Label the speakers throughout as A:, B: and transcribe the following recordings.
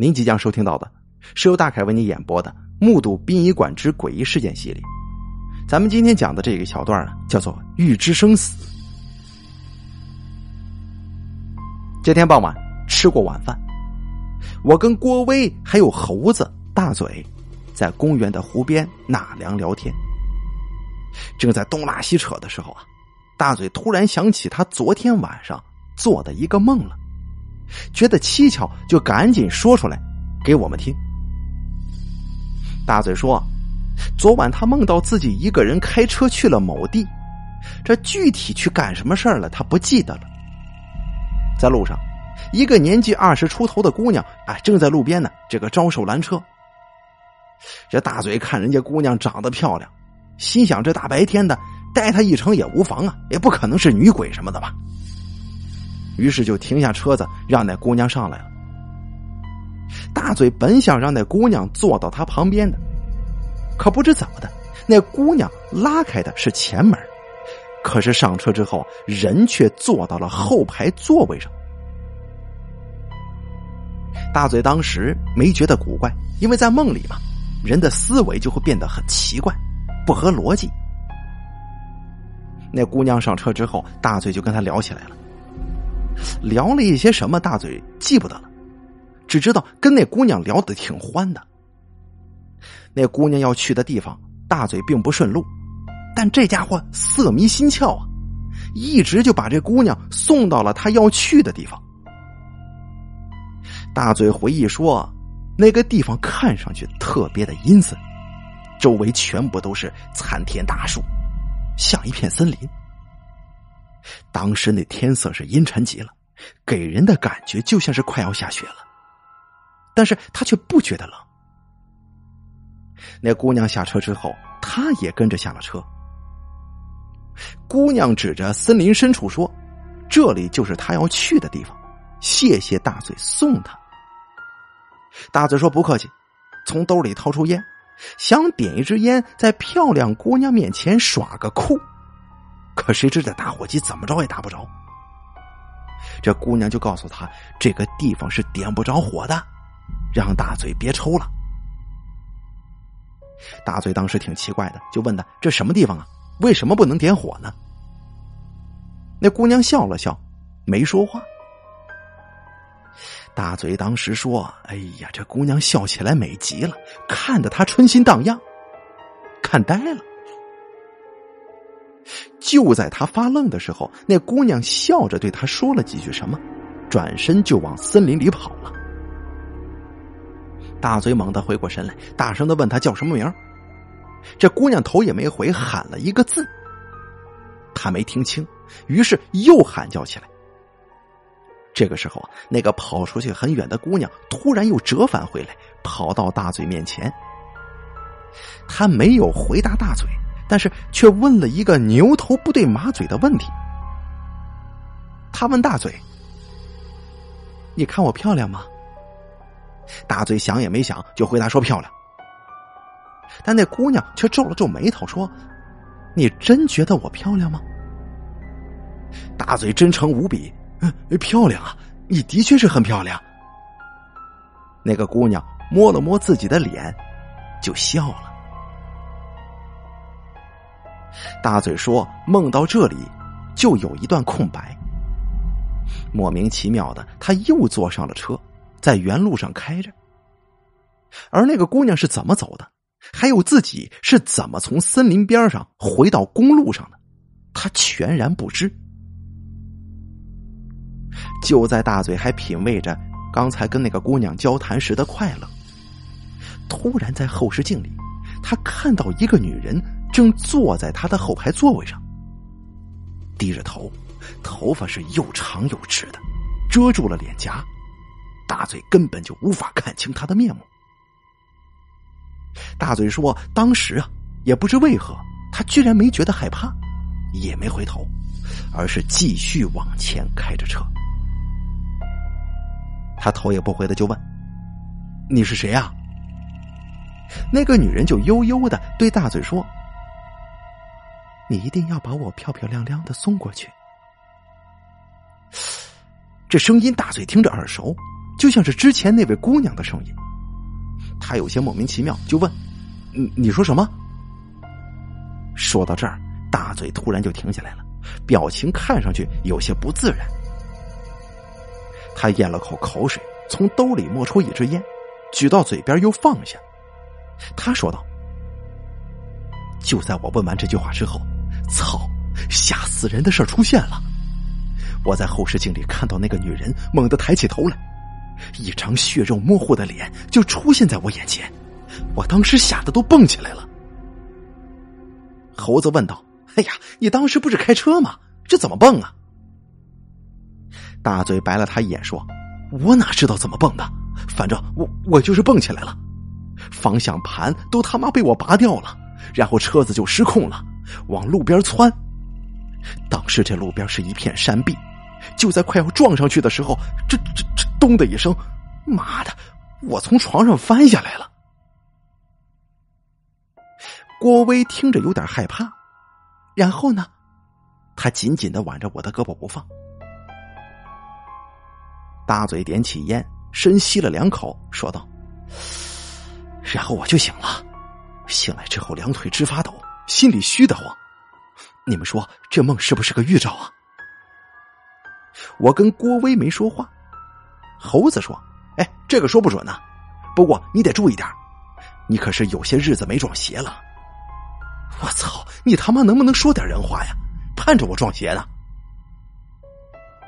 A: 您即将收听到的是由大凯为您演播的《目睹殡仪馆之诡异事件》系列。咱们今天讲的这个小段呢，叫做“预知生死”。这天傍晚，吃过晚饭，我跟郭威还有猴子大嘴，在公园的湖边纳凉聊天。正在东拉西扯的时候啊，大嘴突然想起他昨天晚上做的一个梦了，觉得蹊跷，就赶紧说出来给我们听。大嘴说，昨晚他梦到自己一个人开车去了某地，这具体去干什么事儿了，他不记得了。在路上，一个年纪二十出头的姑娘，哎，正在路边呢，这个招手拦车。这大嘴看人家姑娘长得漂亮。心想：这大白天的带他一程也无妨啊，也不可能是女鬼什么的吧。于是就停下车子，让那姑娘上来了。大嘴本想让那姑娘坐到他旁边的，可不知怎么的，那姑娘拉开的是前门，可是上车之后，人却坐到了后排座位上。大嘴当时没觉得古怪，因为在梦里嘛，人的思维就会变得很奇怪。不合逻辑。那姑娘上车之后，大嘴就跟他聊起来了。聊了一些什么，大嘴记不得了，只知道跟那姑娘聊的挺欢的。那姑娘要去的地方，大嘴并不顺路，但这家伙色迷心窍啊，一直就把这姑娘送到了他要去的地方。大嘴回忆说，那个地方看上去特别的阴森。周围全部都是参天大树，像一片森林。当时那天色是阴沉极了，给人的感觉就像是快要下雪了。但是他却不觉得冷。那姑娘下车之后，他也跟着下了车。姑娘指着森林深处说：“这里就是他要去的地方。”谢谢大嘴送他。大嘴说：“不客气。”从兜里掏出烟。想点一支烟，在漂亮姑娘面前耍个酷，可谁知这打火机怎么着也打不着。这姑娘就告诉他，这个地方是点不着火的，让大嘴别抽了。大嘴当时挺奇怪的，就问他：“这什么地方啊？为什么不能点火呢？”那姑娘笑了笑，没说话。大嘴当时说：“哎呀，这姑娘笑起来美极了，看得他春心荡漾，看呆了。”就在他发愣的时候，那姑娘笑着对他说了几句什么，转身就往森林里跑了。大嘴猛地回过神来，大声的问他叫什么名这姑娘头也没回，喊了一个字，他没听清，于是又喊叫起来。这个时候，那个跑出去很远的姑娘突然又折返回来，跑到大嘴面前。他没有回答大嘴，但是却问了一个牛头不对马嘴的问题。他问大嘴：“你看我漂亮吗？”大嘴想也没想就回答说：“漂亮。”但那姑娘却皱了皱眉头说：“你真觉得我漂亮吗？”大嘴真诚无比。嗯，漂亮啊！你的确是很漂亮。那个姑娘摸了摸自己的脸，就笑了。大嘴说：“梦到这里，就有一段空白。莫名其妙的，他又坐上了车，在原路上开着。而那个姑娘是怎么走的？还有自己是怎么从森林边上回到公路上的？他全然不知。”就在大嘴还品味着刚才跟那个姑娘交谈时的快乐，突然在后视镜里，他看到一个女人正坐在他的后排座位上，低着头，头发是又长又直的，遮住了脸颊，大嘴根本就无法看清他的面目。大嘴说：“当时啊，也不知为何，他居然没觉得害怕，也没回头，而是继续往前开着车。”他头也不回的就问：“你是谁呀？”那个女人就悠悠的对大嘴说：“你一定要把我漂漂亮亮的送过去。”这声音大嘴听着耳熟，就像是之前那位姑娘的声音。他有些莫名其妙，就问：“你你说什么？”说到这儿，大嘴突然就停下来了，表情看上去有些不自然。他咽了口口水，从兜里摸出一支烟，举到嘴边又放下。他说道：“就在我问完这句话之后，操，吓死人的事出现了！我在后视镜里看到那个女人猛地抬起头来。”一张血肉模糊的脸就出现在我眼前，我当时吓得都蹦起来了。猴子问道：“哎呀，你当时不是开车吗？这怎么蹦啊？”大嘴白了他一眼说：“我哪知道怎么蹦的？反正我我就是蹦起来了，方向盘都他妈被我拔掉了，然后车子就失控了，往路边窜。当时这路边是一片山壁。”就在快要撞上去的时候，这这这咚的一声，妈的，我从床上翻下来了。郭威听着有点害怕，然后呢，他紧紧的挽着我的胳膊不放。大嘴点起烟，深吸了两口，说道：“然后我就醒了，醒来之后两腿直发抖，心里虚得慌。你们说这梦是不是个预兆啊？”我跟郭威没说话，猴子说：“哎，这个说不准呢，不过你得注意点你可是有些日子没撞邪了。”我操，你他妈能不能说点人话呀？盼着我撞邪呢？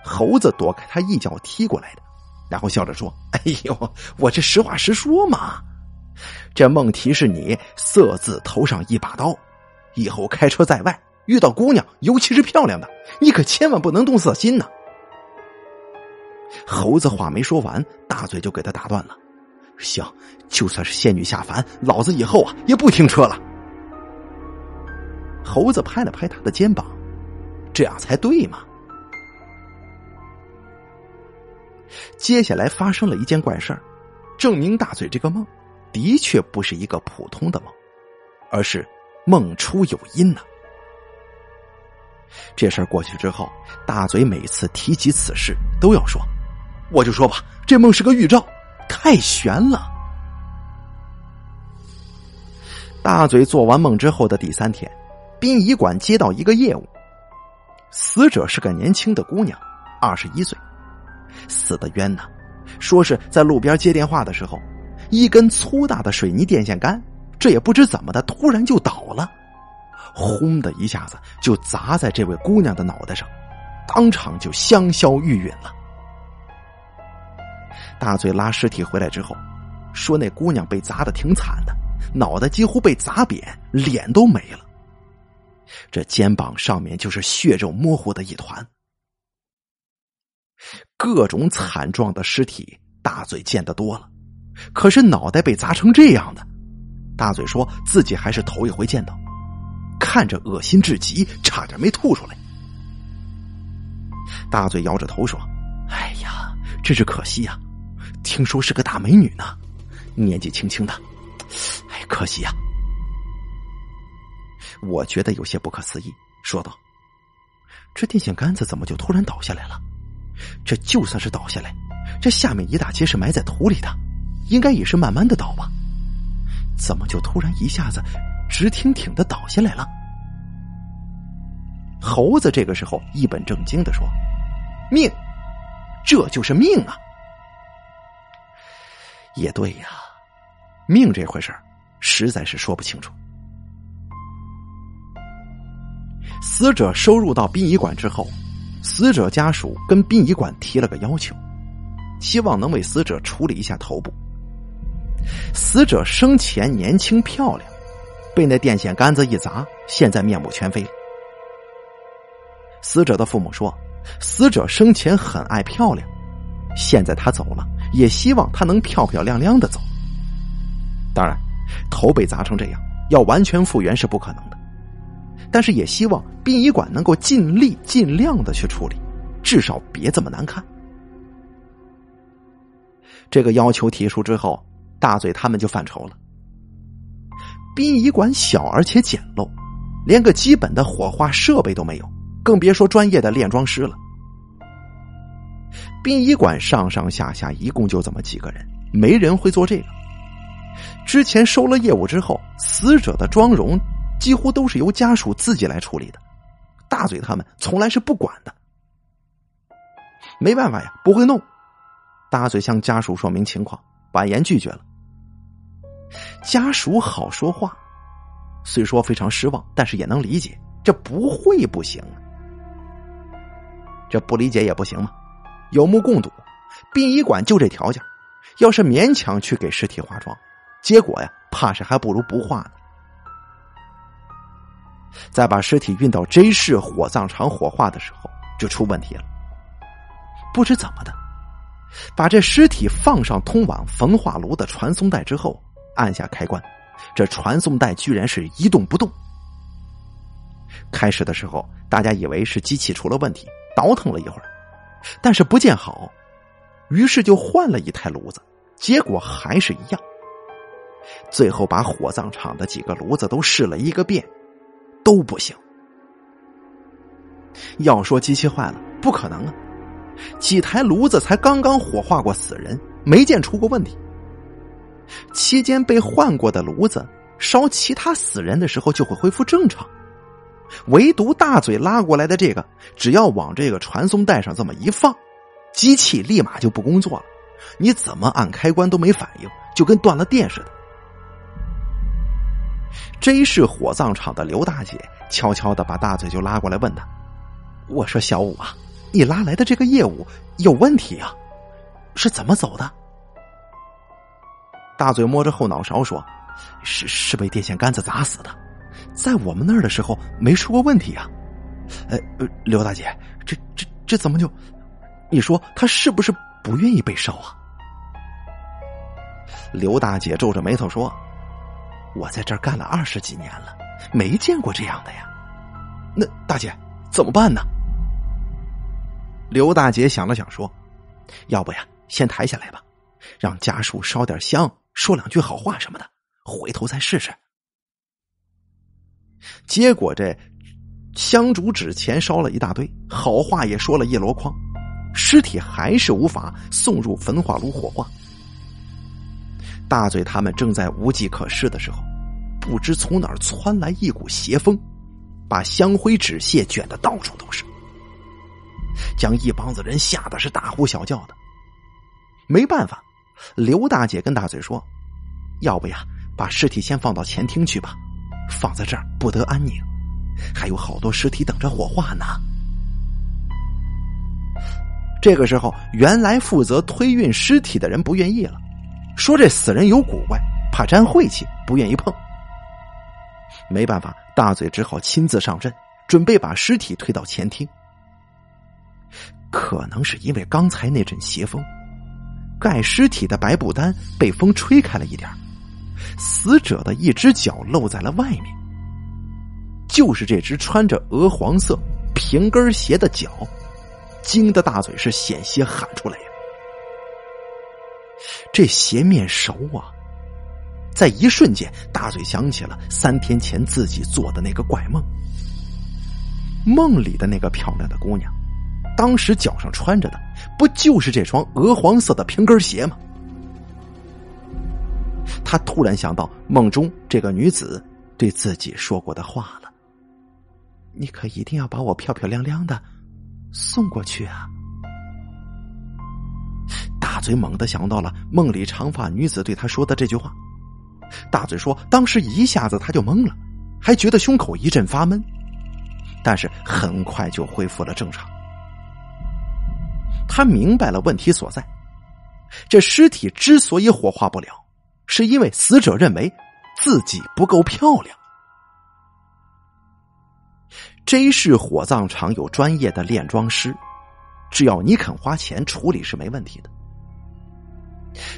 A: 猴子躲开他一脚踢过来的，然后笑着说：“哎呦，我这实话实说嘛，这梦提示你色字头上一把刀，以后开车在外遇到姑娘，尤其是漂亮的，你可千万不能动色心呐。”猴子话没说完，大嘴就给他打断了。行，就算是仙女下凡，老子以后啊也不停车了。猴子拍了拍他的肩膀，这样才对嘛。接下来发生了一件怪事儿，证明大嘴这个梦的确不是一个普通的梦，而是梦出有因呢。这事儿过去之后，大嘴每次提及此事，都要说。我就说吧，这梦是个预兆，太悬了。大嘴做完梦之后的第三天，殡仪馆接到一个业务，死者是个年轻的姑娘，二十一岁，死的冤呐。说是在路边接电话的时候，一根粗大的水泥电线杆，这也不知怎么的，突然就倒了，轰的一下子就砸在这位姑娘的脑袋上，当场就香消玉殒了。大嘴拉尸体回来之后，说那姑娘被砸的挺惨的，脑袋几乎被砸扁，脸都没了。这肩膀上面就是血肉模糊的一团。各种惨状的尸体，大嘴见得多了，可是脑袋被砸成这样的，大嘴说自己还是头一回见到，看着恶心至极，差点没吐出来。大嘴摇着头说：“哎呀，真是可惜呀。”听说是个大美女呢，年纪轻轻的，哎，可惜呀。我觉得有些不可思议，说道：“这电线杆子怎么就突然倒下来了？这就算是倒下来，这下面一大截是埋在土里的，应该也是慢慢的倒吧？怎么就突然一下子直挺挺的倒下来了？”猴子这个时候一本正经的说：“命，这就是命啊！”也对呀，命这回事儿，实在是说不清楚。死者收入到殡仪馆之后，死者家属跟殡仪馆提了个要求，希望能为死者处理一下头部。死者生前年轻漂亮，被那电线杆子一砸，现在面目全非。死者的父母说，死者生前很爱漂亮，现在他走了。也希望他能漂漂亮亮的走。当然，头被砸成这样，要完全复原是不可能的。但是也希望殡仪馆能够尽力尽量的去处理，至少别这么难看。这个要求提出之后，大嘴他们就犯愁了。殡仪馆小而且简陋，连个基本的火化设备都没有，更别说专业的炼装师了。殡仪馆上上下下一共就这么几个人，没人会做这个。之前收了业务之后，死者的妆容几乎都是由家属自己来处理的，大嘴他们从来是不管的。没办法呀，不会弄。大嘴向家属说明情况，婉言拒绝了。家属好说话，虽说非常失望，但是也能理解，这不会不行。这不理解也不行嘛，有目共睹，殡仪馆就这条件，要是勉强去给尸体化妆。结果呀，怕是还不如不化呢。在把尸体运到 J 市火葬场火化的时候，就出问题了。不知怎么的，把这尸体放上通往焚化炉的传送带之后，按下开关，这传送带居然是一动不动。开始的时候，大家以为是机器出了问题，倒腾了一会儿，但是不见好，于是就换了一台炉子，结果还是一样。最后把火葬场的几个炉子都试了一个遍，都不行。要说机器坏了，不可能啊！几台炉子才刚刚火化过死人，没见出过问题。期间被换过的炉子烧其他死人的时候就会恢复正常，唯独大嘴拉过来的这个，只要往这个传送带上这么一放，机器立马就不工作了。你怎么按开关都没反应，就跟断了电似的。J 市火葬场的刘大姐悄悄的把大嘴就拉过来问他：“我说小五啊，你拉来的这个业务有问题啊，是怎么走的？”大嘴摸着后脑勺说：“是是被电线杆子砸死的，在我们那儿的时候没出过问题啊。”呃，刘大姐，这这这怎么就？你说他是不是不愿意被烧啊？刘大姐皱着眉头说。我在这儿干了二十几年了，没见过这样的呀。那大姐怎么办呢？刘大姐想了想说：“要不呀，先抬下来吧，让家属烧点香，说两句好话什么的，回头再试试。”结果这香烛纸钱烧了一大堆，好话也说了一箩筐，尸体还是无法送入焚化炉火化。大嘴他们正在无计可施的时候，不知从哪儿窜来一股邪风，把香灰纸屑卷的到处都是，将一帮子人吓得是大呼小叫的。没办法，刘大姐跟大嘴说：“要不呀，把尸体先放到前厅去吧，放在这儿不得安宁，还有好多尸体等着火化呢。”这个时候，原来负责推运尸体的人不愿意了。说这死人有古怪，怕沾晦气，不愿意碰。没办法，大嘴只好亲自上阵，准备把尸体推到前厅。可能是因为刚才那阵邪风，盖尸体的白布单被风吹开了一点死者的一只脚露在了外面，就是这只穿着鹅黄色平跟鞋的脚，惊得大嘴是险些喊出来呀。这鞋面熟啊！在一瞬间，大嘴想起了三天前自己做的那个怪梦。梦里的那个漂亮的姑娘，当时脚上穿着的不就是这双鹅黄色的平跟鞋吗？他突然想到梦中这个女子对自己说过的话了：“你可一定要把我漂漂亮亮的送过去啊！”大嘴猛地想到了梦里长发女子对他说的这句话。大嘴说：“当时一下子他就懵了，还觉得胸口一阵发闷，但是很快就恢复了正常。他明白了问题所在，这尸体之所以火化不了，是因为死者认为自己不够漂亮。J 市火葬场有专业的炼妆师，只要你肯花钱处理是没问题的。”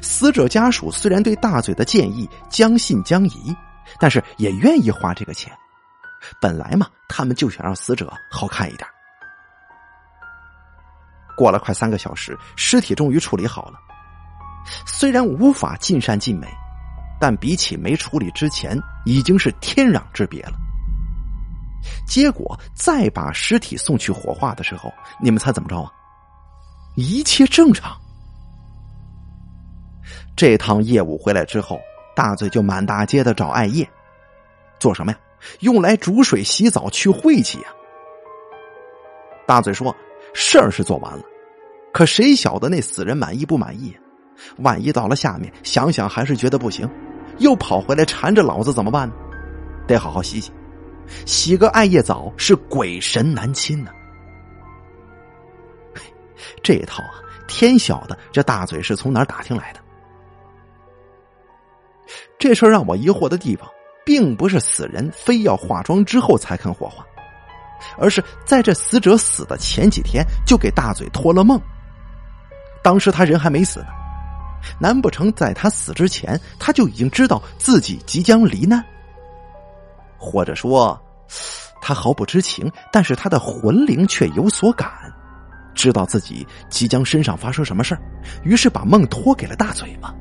A: 死者家属虽然对大嘴的建议将信将疑，但是也愿意花这个钱。本来嘛，他们就想让死者好看一点。过了快三个小时，尸体终于处理好了。虽然无法尽善尽美，但比起没处理之前，已经是天壤之别了。结果再把尸体送去火化的时候，你们猜怎么着啊？一切正常。这趟业务回来之后，大嘴就满大街的找艾叶，做什么呀？用来煮水、洗澡、去晦气呀。大嘴说：“事儿是做完了，可谁晓得那死人满意不满意？万一到了下面，想想还是觉得不行，又跑回来缠着老子怎么办呢？得好好洗洗，洗个艾叶澡是鬼神难亲呢。这一套啊，天晓得这大嘴是从哪儿打听来的。这事儿让我疑惑的地方，并不是死人非要化妆之后才肯火化。”而是在这死者死的前几天就给大嘴托了梦。当时他人还没死呢，难不成在他死之前他就已经知道自己即将罹难？或者说，他毫不知情，但是他的魂灵却有所感，知道自己即将身上发生什么事儿，于是把梦托给了大嘴吗？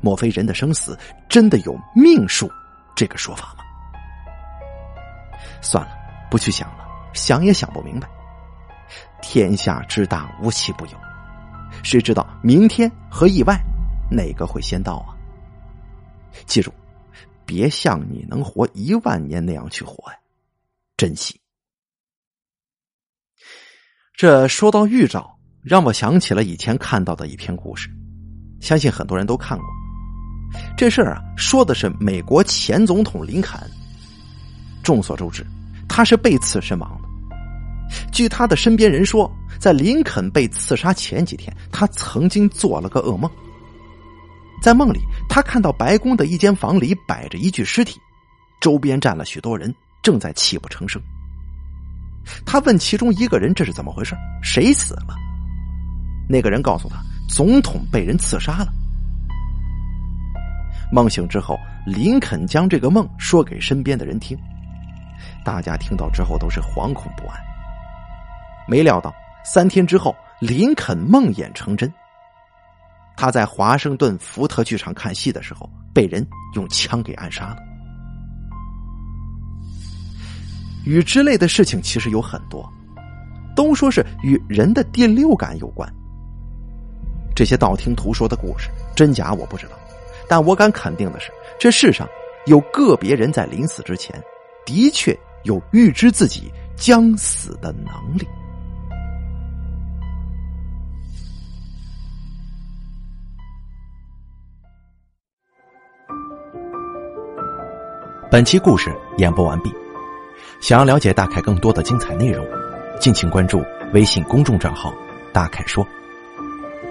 A: 莫非人的生死真的有命数这个说法吗？算了，不去想了，想也想不明白。天下之大，无奇不有，谁知道明天和意外哪个会先到啊？记住，别像你能活一万年那样去活呀，珍惜。这说到预兆，让我想起了以前看到的一篇故事，相信很多人都看过。这事儿啊，说的是美国前总统林肯。众所周知，他是被刺身亡的。据他的身边人说，在林肯被刺杀前几天，他曾经做了个噩梦。在梦里，他看到白宫的一间房里摆着一具尸体，周边站了许多人，正在泣不成声。他问其中一个人：“这是怎么回事？谁死了？”那个人告诉他：“总统被人刺杀了。”梦醒之后，林肯将这个梦说给身边的人听。大家听到之后都是惶恐不安。没料到三天之后，林肯梦魇成真。他在华盛顿福特剧场看戏的时候，被人用枪给暗杀了。与之类的事情其实有很多，都说是与人的第六感有关。这些道听途说的故事真假我不知道，但我敢肯定的是，这世上有个别人在临死之前，的确。有预知自己将死的能力。本期故事演播完毕。想要了解大凯更多的精彩内容，敬请关注微信公众账号“大凯说”。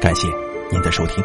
A: 感谢您的收听。